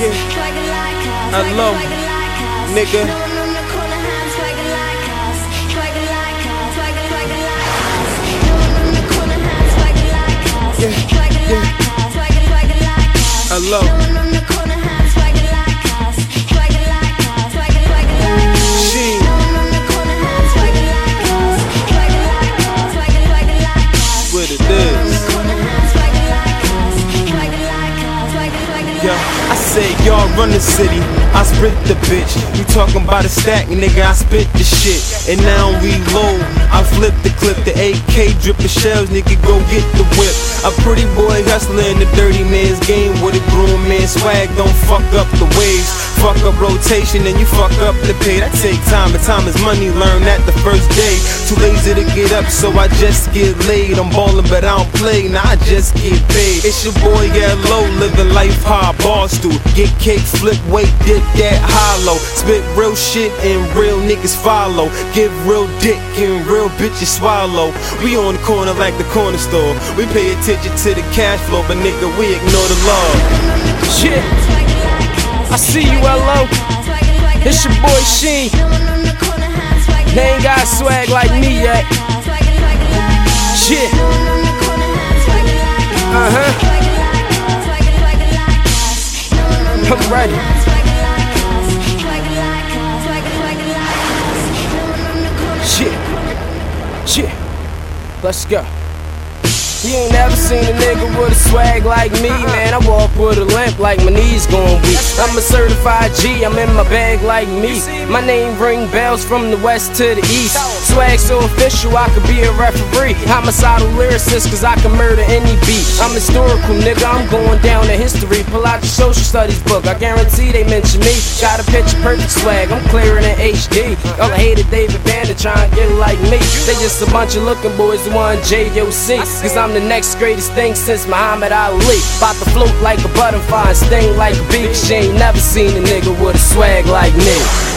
Yeah. Swagger like us. Hello, swagger like a like us. nigga. No one on the said y'all run the city, I spit the bitch. You talking about a stack, nigga, I spit the shit. And now we reload, I flip the clip, the AK dripping shells, nigga, go get the whip. A pretty boy hustler in the dirty man's game with a grown man swag, don't fuck up the waves. Fuck up rotation and you fuck up the pay. That take time, but time is money, learn that the first day. Too lazy to get up, so I just get laid. I'm ballin', but I don't play, now I just get paid. It's your boy, low, living life high, balls through. Get cake, flip weight, dip that hollow. Spit real shit and real niggas follow. Give real dick and real bitches swallow. We on the corner like the corner store. We pay attention to the cash flow, but nigga, we ignore the law. Shit, I see you, LO. It's your boy Sheem. They ain't got swag like me yet. Shit. Uh huh. I'm ready. Shit. Shit. Let's go. You ain't never seen a nigga with a swag like me, man. I walk with a limp like my knees gon' weak. I'm a certified G, I'm in my bag like me. My name ring bells from the west to the east. Swag so official, I could be a referee. Homicidal lyricist, cause I can murder any beat. I'm historical, nigga, I'm going down to history. Pull out your social studies book, I guarantee they mention me. Got a picture perfect swag, I'm clearing in HD. All I hated David Banner trying to get like me. They just a bunch of looking boys who want JOC. Cause I'm the next greatest thing since Muhammad Ali. About to float like a butterfly and sting like a bee. She ain't never seen a nigga with a swag like me.